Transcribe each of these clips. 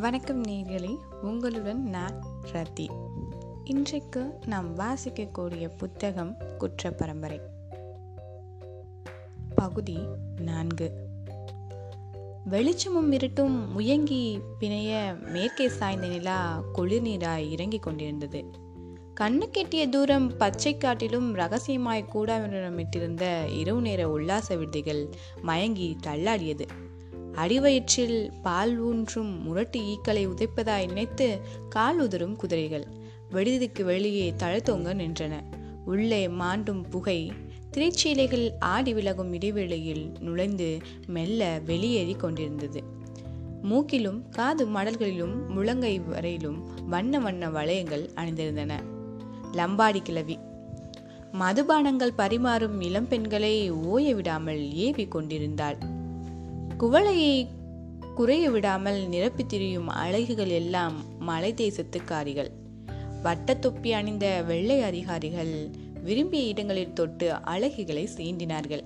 வணக்கம் நேர்களே உங்களுடன் நான் ரதி. இன்றைக்கு நாம் வாசிக்கக்கூடிய புத்தகம் குற்ற பரம்பரை பகுதி நான்கு. வெளிச்சமும் இருட்டும் முயங்கி பிணைய மேற்கே சாய்ந்த நிலா குளிர்நீராய் இறங்கிக் கொண்டிருந்தது. கண்ணு கெட்டிய தூரம் பச்சை காட்டிலும் ரகசியமாய் கூடாமிட்டிருந்த இரவு நேர உல்லாச விடுதிகள் மயங்கி தள்ளாடியது. அடிவயிற்றில் பால் ஊன்றும் முரட்டு ஈக்களை உதைப்பதாய் நினைத்து கால் உதறும் குதிரைகள் விடுதிக்கு வெளியே தழைத்தோங்க நின்றன. உள்ளே மாண்டும் புகை திரைச்சீலைகள் ஆடி விலகும் இடைவேளையில் நுழைந்து மெல்ல வெளியேறி கொண்டிருந்தது. மூக்கிலும் காது மடல்களிலும் முழங்கை வரையிலும் வண்ண வண்ண வளையங்கள் அணிந்திருந்தன. லம்பாடி கிளவி மதுபானங்கள் பரிமாறும் இளம்பெண்களை ஓய விடாமல் ஏவி கொண்டிருந்தாள். குவளையை குறைய விடாமல் நிரப்பி திரியும் அழகுகள் எல்லாம் மலை தேசத்துக்காரிகள். வட்ட தொப்பி அணிந்த வெள்ளை அதிகாரிகள் விரும்பிய இடங்களில் தொட்டு அழகிகளை சீண்டினார்கள்.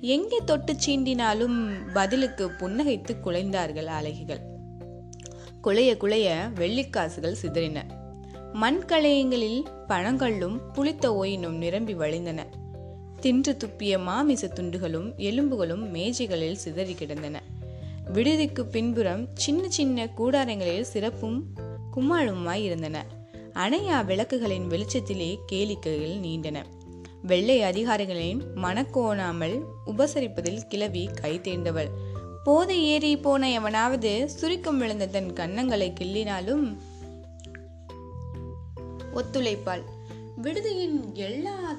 எங்கே தொட்டு சீண்டினாலும் பதிலுக்கு புன்னகைத்து குலைந்தார்கள் அழகிகள். குலைய குலைய வெள்ளிக்காசுகள் சிதறின. மண்களையங்களில் பழங்களும் புளித்த ஓயினும் நிரம்பி வழிந்தன. தின்று துப்பிய மாமிச துண்டுகளும் எலும்புகளும் மேஜைகளில் சிதறி கிடந்தன. விடுதிக்கு பின்புறம் சின்ன சின்ன கூடாரங்களில் சிறப்பும் கும்மாளுமாய் இருந்தன. அணையா விளக்குகளின் வெளிச்சத்திலே கேளிக்கைகள் நீண்டன. வெள்ளை அதிகாரிகளின் மனக்கோணாமல் உபசரிப்பதில் கிளவி கை தேர்ந்தவள். போதை ஏறி போன எவனாவது சுருக்கம் விழுந்த தன் கன்னங்களை கிள்ளினாலும் ஒத்துழைப்பாள். விடுதியின் எல்லா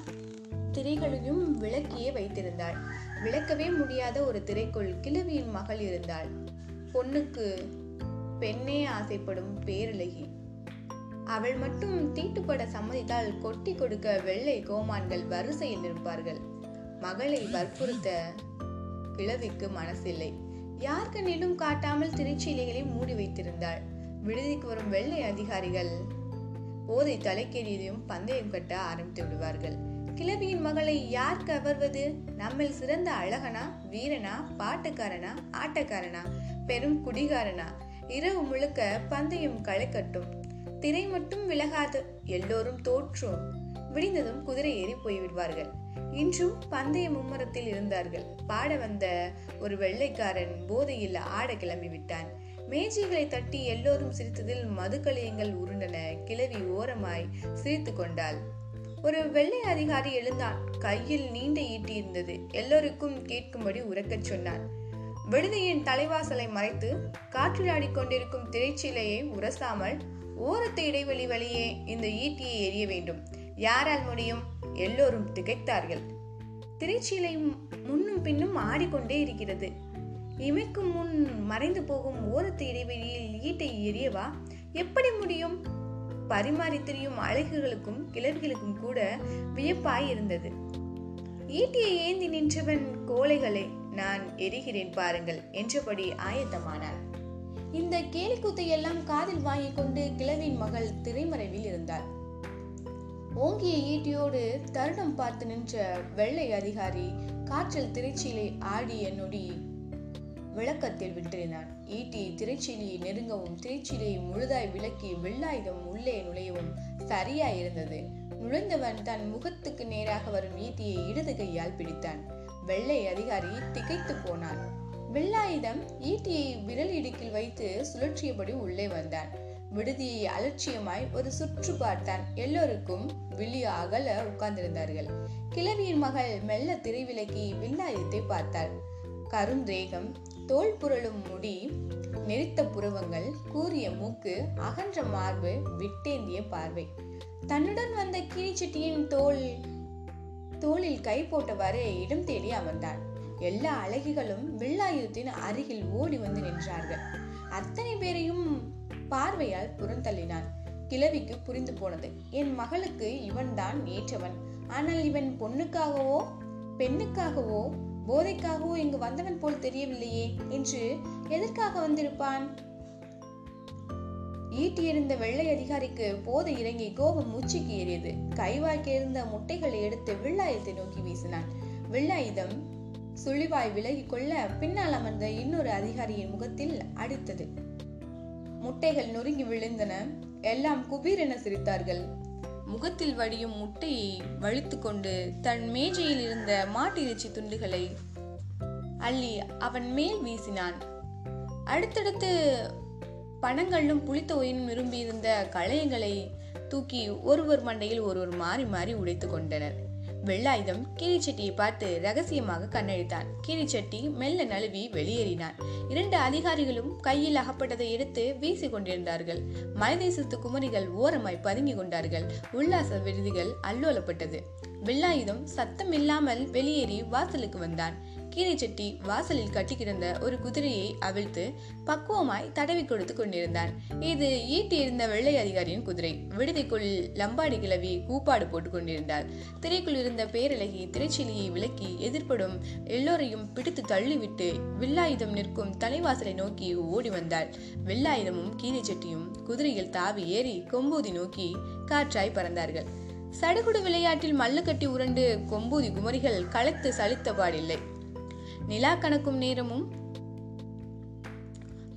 திரைகளையும் விளக்கியே வைத்திருந்தாள். விளக்கவே முடியாத ஒரு திரைக்குள் கிழவியின் மகள் இருந்தாள். பொண்ணுக்கு பெண்ணே ஆசைப்படும் பேரழகி. அவள் மட்டும் தீட்டுப்பட சம்மதித்தால் கொட்டி கொடுக்க வெள்ளை கோமான்கள் வரிசையில் நிற்பார்கள். மகளை வற்புறுத்த கிழவிக்கு மனசில்லை. யார் கண்ணிலும் காட்டாமல் திருச்சீலைகளை மூடி வைத்திருந்தாள். விடுதிக்கு வரும் வெள்ளை அதிகாரிகள் போதை தலைக்கேறியதையும் பந்தயம் கட்ட ஆரம்பித்து விடுவார்கள். கிழவியின் மகளை யார் கவர்வது? நம்மில் சிறந்த அழகனா வீரனா பாட்டுக்காரனா ஆட்டக்காரனா பெரும் குடிகாரனா? இரவு முழுக்க பந்தயம் களைக்கட்டும். திரை மட்டும் விலகாது எல்லோரும் தோற்றும். விடிந்ததும் குதிரை ஏறி போய்விடுவார்கள். இன்றும் பந்தய மும்முரத்தில் இருந்தார்கள். பாட வந்த ஒரு வெள்ளைக்காரன் போதையில் ஆட கிளம்பி விட்டான் மேஜைகளை தட்டி எல்லோரும் சிரித்ததில் மதுக்கலியங்கள் உருண்டன கிளவி ஓரமாய் சிரித்து கொண்டாள். ஒரு வெள்ளை அதிகாரி எழுந்தான். கையில் நீண்ட ஈட்டி இருந்தது. எல்லோருக்கும் கேட்கும்படி உறக்கச் சொன்னான் விடுதியின் தலைவாசலை மறைத்து காற்றில் கொண்டிருக்கும் திரைச்சீலையை உரசாமல் ஓரத்து இடைவெளி வழியே இந்த ஈட்டியை எரிய வேண்டும். யாரால் முடியும்? எல்லோரும் திகைத்தார்கள். திரைச்சீலை முன்னும் பின்னும் ஆடிக்கொண்டே இருக்கிறது. இமைக்கும் முன் மறைந்து போகும் ஓரத்து இடைவெளியில் ஈட்டை எரியவா எப்படி முடியும்? பரிமாறி திரியும் அழகுகளுக்கும் கிளர்களுக்கும் கூட வியப்பாய் இருந்தது ஈட்டியை ஏந்தி நின்றவன் கோலைகளை நான் எரிகிறேன் பாருங்கள் என்றபடி ஆயத்தமானார் இந்த கேலிக்கூத்தை எல்லாம் காதில் வாங்கிக் கொண்டு கிழவின் மகள் திரைமறைவில் இருந்தாள். ஓங்கிய ஈட்டியோடு தருணம் பார்த்து நின்ற வெள்ளை அதிகாரி காற்றில் திரைச்சீலை ஆடிய நொடி விளக்கத்தில் விட்டிருந்தான். ஈட்டி திரைச்சீலியை நெருங்கவும் திரைச்சீலையை முழுதாய் விளக்கி வெள்ளாயுதம் உள்ளே நுழையவும் சரியாய் இருந்தது நுழைந்தவன் தன் முகத்துக்கு நேராக வரும் ஈட்டியை இடது கையால் பிடித்தான். வெள்ளை அதிகாரி திகைத்து போனான். வெள்ளாயுதம் ஈட்டியை விரல் இடுக்கில் வைத்து சுழற்றியபடி உள்ளே வந்தான். விடுதியை அலட்சியமாய் ஒரு சுற்று பார்த்தான். எல்லோருக்கும் விழி அகல உட்கார்ந்திருந்தார்கள். கிழவியின் மகள் மெல்ல திரைவிலக்கி வில்லாயுதத்தை பார்த்தாள். கருந்தேகம் தோல் புரளும் முடி நெரித்த புருவங்கள் கூறிய மூக்கு அகன்ற மார்பு விட்டேந்திய பார்வை. தன்னுடன் வந்த கிணிச்செட்டியின் தோல் தோளில் கை போட்டவாறு இடம் தேடி அமர்ந்தான் எல்லா அழகிகளும் வில்லாயுதத்தின் அருகில் ஓடி வந்து நின்றார்கள். அத்தனை பேரையும் பார்வையால் புறந்தள்ளினான். கிழவிக்கு புரிந்து போனது. என் மகளுக்கு இவன்தான் ஏற்றவன். ஆனால் இவன் பொண்ணுக்காகவோ பெண்ணுக்காகவோ போதைக்காகவோ இங்கு வந்தவன் போல் தெரியவில்லையே என்று எதற்காக வந்திருப்பான்? ஈட்டியிருந்த வெள்ளை அதிகாரிக்கு போதை இறங்கி கோபம் உச்சிக்கு ஏறியது. கைவாய்க்கு முட்டைகளை எடுத்து வெள்ளாயத்தை நோக்கி வீசினான். வெள்ளாயுதம் சுழிவாய் விலகி கொள்ள பின்னால் அமர்ந்த இன்னொரு அதிகாரியின் முகத்தில் அடித்தது. முட்டைகள் நொறுங்கி விழுந்தன. எல்லாம் குபீரென சிரித்தார்கள். முகத்தில் வடியும் முட்டையை வழித்து கொண்டு தன் மேஜையில் இருந்த மாட்டிறைச்சி துண்டுகளை அள்ளி அவன் மேல் வீசினான். அடுத்தடுத்து பணங்களும் புளித்த ஒயினும் விரும்பியிருந்த களையங்களை தூக்கி ஒருவர் மண்டையில் ஒருவர் மாறி மாறி உடைத்து கொண்டனர். வெள்ளாயுதம் கீரிச்செட்டியை பார்த்து ரகசியமாக கண்ணழித்தான். கீரிச்செட்டி மெல்ல நழுவி வெளியேறினான். இரண்டு அதிகாரிகளும் கையில் அகப்பட்டதை எடுத்து வீசி கொண்டிருந்தார்கள். மலைதேசத்து குமரிகள் ஓரமாய் பதுங்கி கொண்டார்கள். உல்லாச விருதிகள் அல்லோலப்பட்டது. வெள்ளாயுதம் சத்தம் இல்லாமல் வெளியேறி வாசலுக்கு வந்தான். கீரைச்செட்டி வாசலில் கட்டி கிடந்த ஒரு குதிரையை அவிழ்த்து பக்குவமாய் தடவி கொடுத்து கொண்டிருந்தான் இது ஈட்டி இருந்த வெள்ளை அதிகாரியின் குதிரை. விடுதிக்குள் லம்பாடி கிளவி கூப்பாடு போட்டுக் கொண்டிருந்தாள். திரைக்குள் இருந்த பேரழகி திரைச்செலியை விலக்கி எதிர்ப்படும் எல்லோரையும் பிடித்து தள்ளிவிட்டு வில்லாயுதம் நிற்கும் தலைவாசலை நோக்கி ஓடி வந்தாள். கீரைச் செட்டியும் குதிரையில் தாவி ஏறி கொம்பூதி நோக்கி காற்றாய் பறந்தார்கள். சடுகுடு விளையாட்டில் மல்லு கட்டி உருண்டு கொம்பூதி குமரிகள் களைத்து சலித்த பாடில்லை. நிலா கணக்கும் நேரமும்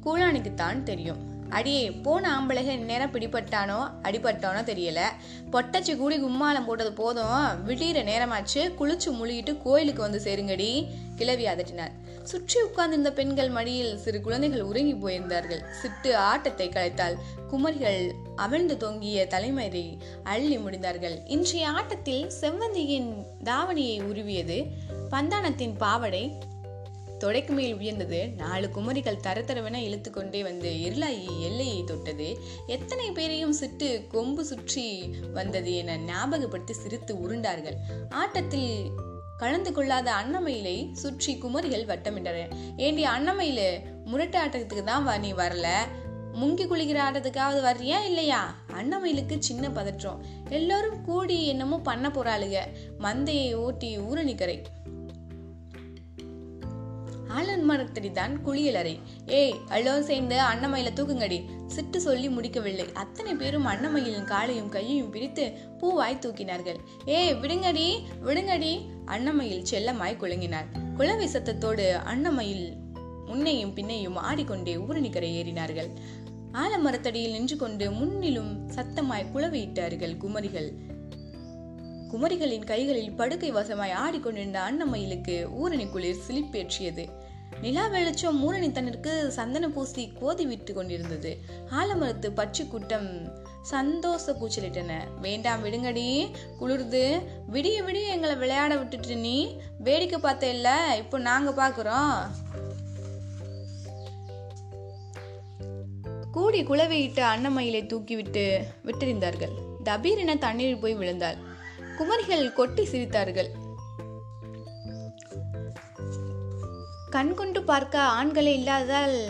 கூழானிக்குத்தான் தெரியும். அடியே போன ஆம்பளைக நேரம் பிடிப்பட்டானோ அடிபட்டானோ தெரியல. பொட்டச்சி கூடி கும்மாலம் போட்டது போதும். விடிகிற நேரமாச்சு குளிச்சு முழுகிட்டு கோயிலுக்கு வந்து சேருங்கடி கிளவி அதட்டினார். சுற்றி உட்கார்ந்திருந்த பெண்கள் மடியில் சிறு குழந்தைகள் உறங்கி போயிருந்தார்கள். சிட்டு ஆட்டத்தை கலைத்தால் குமரிகள் அவிழ்ந்து தொங்கிய தலைமறை அள்ளி முடிந்தார்கள். இன்றைய ஆட்டத்தில் செவ்வந்தியின் தாவணியை உருவியது பந்தானத்தின் பாவடை தொடைக்கு மேல் உயர்ந்தது. நாலு குமரிகள் தரத்தரவென இழுத்து கொண்டே வந்து இருளாயி எல்லையை தொட்டது. எத்தனை பேரையும் சிட்டு கொம்பு சுற்றி வந்தது என ஞாபகப்படுத்தி சிரித்து உருண்டார்கள். ஆட்டத்தில் கலந்து கொள்ளாத அன்னமயிலை சுற்றி குமரிகள் வட்டமிட்டன. ஏண்டி அன்னமயிலு முரட்டு ஆட்டத்துக்கு தான் நீ வரல. முங்கி குளிக்கிற ஆட்டத்துக்காவது வர்றியா இல்லையா? அன்னமயிலுக்கு சின்ன பதற்றம். எல்லோரும் கூடி என்னமோ பண்ண போறாளுங்க மந்தையை ஓட்டி ஊரணிக்கரை ஆலன் மரத்தடி தான் குளியலறை. ஏய் எல்லோரும் சேர்ந்து அன்னமயில தூக்குங்கடி. சிட்டு சொல்லி முடிக்கவில்லை. அத்தனை பேரும் அன்னமயிலின் காலையும் கையையும் பிரித்து பூவாய் தூக்கினார்கள். ஏய் விடுங்கடி விடுங்கடி. அன்னமயில் செல்லமாய் குலுங்கினார் குளவி சத்தத்தோடு அன்னமயில் முன்னையும் பின்னையும் ஆடிக்கொண்டே ஊரணிக்கரை ஏறினார்கள். ஆலமரத்தடியில் நின்று கொண்டு முன்னிலும் சத்தமாய் குளவியிட்டார்கள் குமரிகள். குமரிகளின் கைகளில் படுக்கை வசமாய் ஆடிக்கொண்டிருந்த அன்னமயிலுக்கு ஊரணி குளிர் சிலிப்பேற்றியது. நிலா வெளிச்சம் மூரணி தன்னிற்கு சந்தன பூசி கோதி விட்டு கொண்டிருந்தது. ஆலமரத்து பச்சை கூட்டம் சந்தோஷ கூச்சலிட்டன. வேண்டாம் விடுங்கடி குளிர்து. விடிய விடிய எங்களை விளையாட விட்டுட்டு நீ வேடிக்கை பார்த்த இல்ல இப்போ நாங்க பாக்குறோம் கூடி குளவையிட்ட அன்னமயிலை தூக்கிவிட்டு விட்டிருந்தார்கள் தபீர் என தண்ணீரில் போய் விழுந்தாள் குமரிகள் கொட்டி சிரித்தார்கள். கண் கொண்டு பார்க்க ஆண்களே இல்லாததால்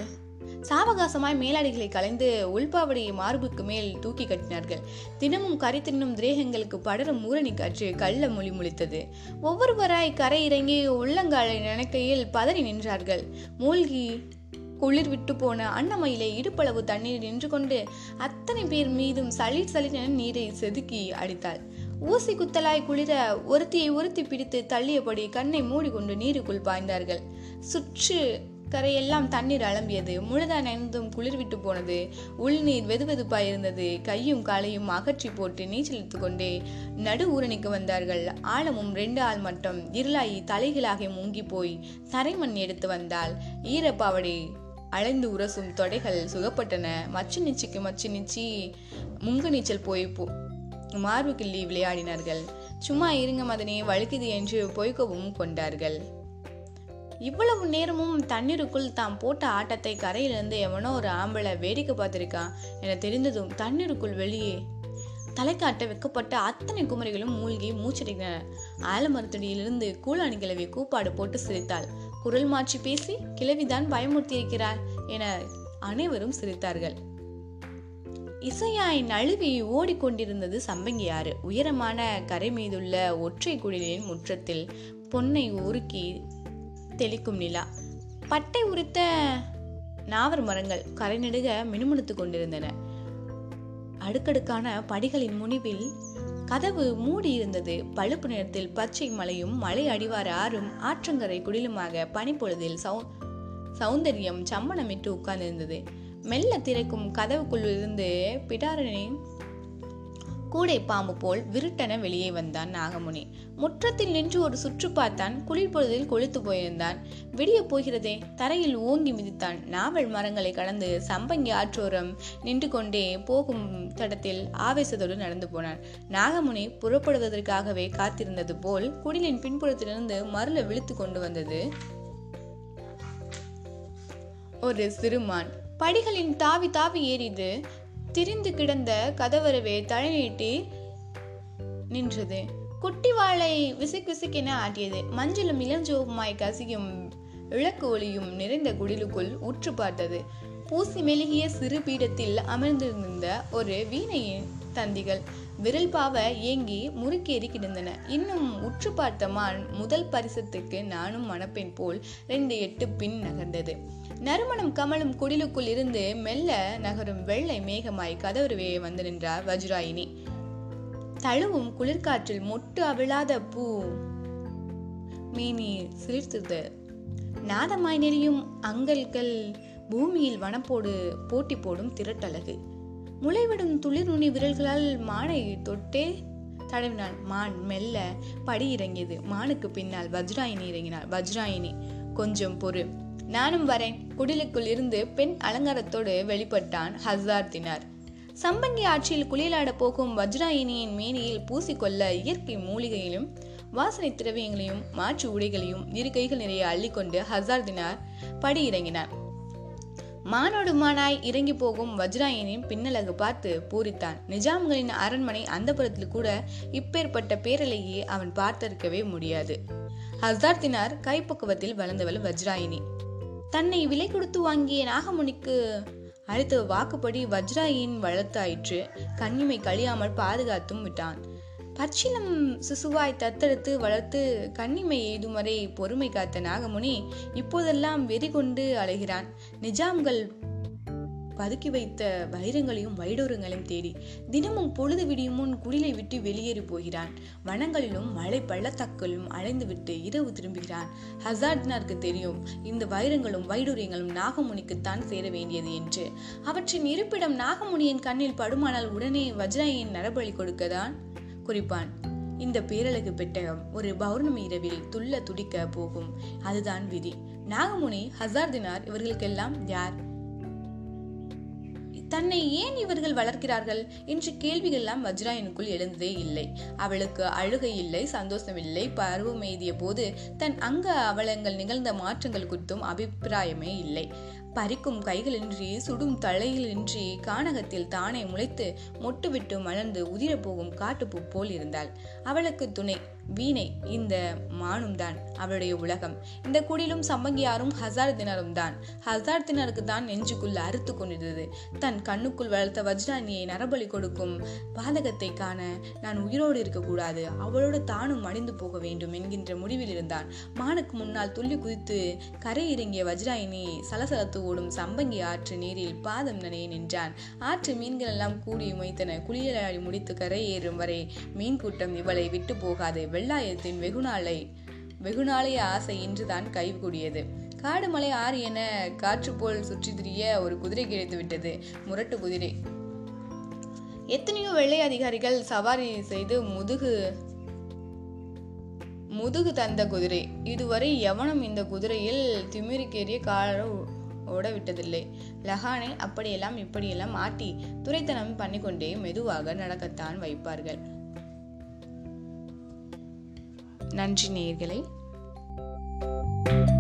சாவகாசமாய் மேலாடிகளை கலைந்து உள்பாவடியை மார்புக்கு மேல் தூக்கி கட்டினார்கள். தினமும் கரை தின்னும் திரேகங்களுக்கு படரும் ஊரணி காற்று கள்ள மொழி முழித்தது. ஒவ்வொருவராய் கரை இறங்கி உள்ளங்காலை நினைக்கையில் பதறி நின்றார்கள். மூழ்கி குளிர் விட்டு போன அன்னமயிலே இடுப்பளவு தண்ணீர் நின்று கொண்டு அத்தனை பேர் மீதும் சளி சளி நீரை செதுக்கி அடித்தாள். ஊசி குத்தலாய் குளிர ஒருத்தியை ஒருத்தி பிடித்து தள்ளியபடி கண்ணை மூடிக்கொண்டு நீருக்குள் பாய்ந்தார்கள். சுற்று கரையெல்லாம் தண்ணீர் அலம்பியது. முழுதா நனைந்தும் குளிர்விட்டு போனது. உள்நீர் வெதுவெதுப்பாய் இருந்தது. கையும் காலையும் அகற்றி போட்டு நீச்சல் கொண்டே நடு ஊரணிக்கு வந்தார்கள். ஆழமும் ரெண்டு ஆள் மட்டும் இருளாயி தலைகளாக முங்கி போய் தரைமண் எடுத்து வந்தால் ஈரப்பாவடை அலைந்து உரசும் தொடைகள் சுகப்பட்டன. மச்சு நிச்சிக்கு மச்சு நிச்சி முங்கு நீச்சல் போய் போ மார்பு கிள்ளி விளையாடினார்கள். சும்மா இருங்க மதனே வழுக்குது என்று பொய்க்கவும் கொண்டார்கள். இவ்வளவு நேரமும் தண்ணீருக்குள் தாம் போட்ட ஆட்டத்தை கரையிலிருந்து எவனோ ஒரு ஆம்பளை வேடிக்கை பார்த்திருக்கான் என தெரிந்ததும் தண்ணீருக்குள் வெளியே தலைக்காட்ட வைக்கப்பட்ட அத்தனை குமரிகளும் மூழ்கி மூச்சடைந்தன. ஆலமரத்தடியிலிருந்து கூழாணி கிழவி கூப்பாடு போட்டு சிரித்தாள். குரல் மாற்றி பேசி கிழவிதான் பயமுறுத்தி இருக்கிறார் என அனைவரும் சிரித்தார்கள். இசையாய் நழுவி ஓடிக்கொண்டிருந்தது சம்பங்கியாறு. உயரமான கரை மீதுள்ள ஒற்றை குடிலின் முற்றத்தில் பொன்னை உருக்கி தெளிக்கும் நிலா. பட்டை உரித்த நாவர் மரங்கள் கரை நெடுக மினுமுணுத்து கொண்டிருந்தன. அடுக்கடுக்கான படிகளின் முனிவில் கதவு மூடியிருந்தது. பழுப்பு நிறத்தில் பச்சை மலையும் மலை அடிவார ஆறும் ஆற்றங்கரை குடிலுமாக பனிப்பொழுதில் சௌ சௌந்தரியம் சம்மணமிட்டு உட்கார்ந்திருந்தது. மெல்ல திரைக்கும் கதவுக்குள் இருந்து பிடாரனின் கூடை பாம்பு போல் விருட்டென வெளியே வந்தான் நாகமுனி. முற்றத்தில் நின்று ஒரு சுற்று பார்த்தான். குளிர் பொழுதில் கொளுத்து போயிருந்தான். விடிய போகிறதே? தரையில் ஓங்கி மிதித்தான். நாவல் மரங்களை கடந்து சம்பங்கி ஆற்றோரம் நின்று கொண்டே போகும் தடத்தில் ஆவேசத்தோடு நடந்து போனான். நாகமுனி புறப்படுவதற்காகவே காத்திருந்தது போல் குடிலின் பின்புறத்திலிருந்து மருள விழுத்து கொண்டு வந்தது. ஒரு சிறுமான் படிகளின் தாவி தாவி ஏறிது திரிந்து கிடந்த கதவரவே தலைநீட்டி நின்றது. குட்டி வாழை விசுக் விசிக்கென ஆட்டியது. மஞ்சளும் இளஞ்சோவுமாய் கசியும் விளக்கு ஒளியும் நிறைந்த குடிலுக்குள் உற்று பார்த்தது. பூசி மெழுகிய சிறு பீடத்தில் அமர்ந்திருந்த ஒரு வீணையின் தந்திகள். விரல் பாவ ஏங்கி முறுக்கேறி கிடந்தன. இன்னும் உற்று பார்த்த மான் முதல் பரிசத்துக்கு நானும் மணப்பெண் போல் ரெண்டு எட்டு பின் நகர்ந்தது. நறுமணம் கமலும் குடிலுக்குள் இருந்து மெல்ல நகரும் வெள்ளை மேகமாய் கதவுருவே வந்து நின்றார் வஜ்ராயினி. தழுவும் குளிர்காற்றில் மொட்டு அவிழாத பூ மீனி சிலிர்த்தது. நாதமாய் நெறியும் அங்கல்கள் பூமியில் வனப்போடு போட்டி போடும் திரட்டழகு. முளைவிடும் துளிர் நுனி விரல்களால் மானை தொட்டே தடவினான். மான் மெல்ல படி இறங்கியது. மானுக்கு பின்னால் வஜ்ராயினி இறங்கினாள். வஜ்ராயினி கொஞ்சம் பொறு. நானும் வரேன். குடிலுக்குள் இருந்து பெண் அலங்காரத்தோடு வெளிப்பட்டான் ஹசார் தினார் சம்பங்கி ஆட்சியில் குளியலாட போகும் வஜ்ராயினியின் மேனியில் பூசிக்கொள்ள இயற்கை மூலிகையிலும் வாசனை திரவியங்களையும் மாற்று உடைகளையும் இரு கைகள் நிறைய அள்ளிக்கொண்டு ஹசார் தினார் படி இறங்கினார். மானோடு மானாய் இறங்கி போகும் வஜ்ராயனின் பின்னலகு பார்த்து பூரித்தான். நிஜாம்களின் அரண்மனை அந்த புறத்தில் கூட இப்பேற்பட்ட பேரலையே அவன் பார்த்திருக்கவே முடியாது. ஹசார்த்தினார் கைப்பக்குவத்தில் வளர்ந்தவள் வஜ்ராயினி. தன்னை விலை கொடுத்து வாங்கிய நாகமுனிக்கு அளித்த வாக்குப்படி வஜ்ராயின் வளர்த்தாயிற்று கண்ணிமை கழியாமல் பாதுகாத்தும் விட்டான். பச்சிலம் சிசுவாய் தத்தெடுத்து வளர்த்து கண்ணிமை எய்தும் வரை பொறுமை காத்த நாகமுனி இப்போதெல்லாம் வெறி கொண்டு அலைகிறான். நிஜாம்கள் பதுக்கி வைத்த வைரங்களையும் வைடூரங்களையும் தேடி தினமும் பொழுது விடியும் முன் குடிலை விட்டு வெளியேறி போகிறான். வனங்களிலும் மழை பள்ளத்தாக்களிலும் அலைந்துவிட்டு இரவு திரும்புகிறான். ஹசார்ட்னாருக்கு தெரியும் இந்த வைரங்களும் வைடூரியங்களும் நாகமுனிக்குத்தான் சேர வேண்டியது என்று. அவற்றின் இருப்பிடம் நாகமுனியின் கண்ணில் படுமானால் உடனே வஜ்ராயின் நரபலி கொடுக்கதான் குறிப்பான். இந்த பேரழகு பெட்டகம் ஒரு பௌர்ணமி இரவில் துள்ள துடிக்க போகும். அதுதான் விதி. நாகமுனி ஹசார் தினார் இவர்களுக்கெல்லாம் யார்? தன்னை ஏன் இவர்கள் வளர்க்கிறார்கள் என்று கேள்விகள் எல்லாம் வஜ்ராயனுக்குள் எழுந்ததே இல்லை. அவளுக்கு அழுகை இல்லை சந்தோஷம் இல்லை. பருவம் எய்திய போது தன் அங்க அவலங்கள் நிகழ்ந்த மாற்றங்கள் குறித்தும் அபிப்பிராயமே இல்லை. பறிக்கும் கைகளின்றி சுடும் தலையிலின்றி கானகத்தில் தானே முளைத்து மொட்டுவிட்டு மலர்ந்து உதிரப்போகும் காட்டுப்பூ போல் இருந்தாள். அவளுக்கு துணை வீணை. இந்த மானும் தான் அவளுடைய உலகம். இந்த குடிலும் சம்பங்கியாரும் ஹசார் தினரும் தான். ஹசார் தினருக்கு தான் நெஞ்சுக்குள் அறுத்து கொண்டிருந்தது. தன் கண்ணுக்குள் வளர்த்த வஜ்ராணியை நரபலி கொடுக்கும் பாதகத்தை காண நான் உயிரோடு இருக்கக்கூடாது. அவளோடு தானும் மடிந்து போக வேண்டும் என்கின்ற முடிவில் இருந்தான். மானுக்கு முன்னால் துள்ளி குதித்து கரை இறங்கிய வஜ்ராயினி சலசலத்து ஓடும் சம்பங்கி ஆற்று நீரில் பாதம் நனைய நின்றான். ஆற்று மீன்கள் எல்லாம் கூடி மொய்த்தன குளியலாடி முடித்து கரை ஏறும் வரை மீன் கூட்டம் இவளை விட்டு போகாது. வெள்ளாயத்தின் வெகுநாளை வெகுநாளைய ஆசை இன்றுதான் கைகூடியது காடு மலை ஆறு என காற்று போல் சுற்றி திரிய ஒரு குதிரை கிடைத்து விட்டது. முரட்டு குதிரை. எத்தனையோ வெள்ளை அதிகாரிகள் சவாரி செய்து முதுகு முதுகு தந்த குதிரை. இதுவரை எவனும் இந்த குதிரையில் திமிரிக்கேறிய காலர ஓட விட்டதில்லை லஹானை அப்படியெல்லாம் இப்படியெல்லாம் ஆட்டி துரைத்தனம் பண்ணிக்கொண்டே மெதுவாக நடக்கத்தான் வைப்பார்கள். நன்றி நேர்களை thank you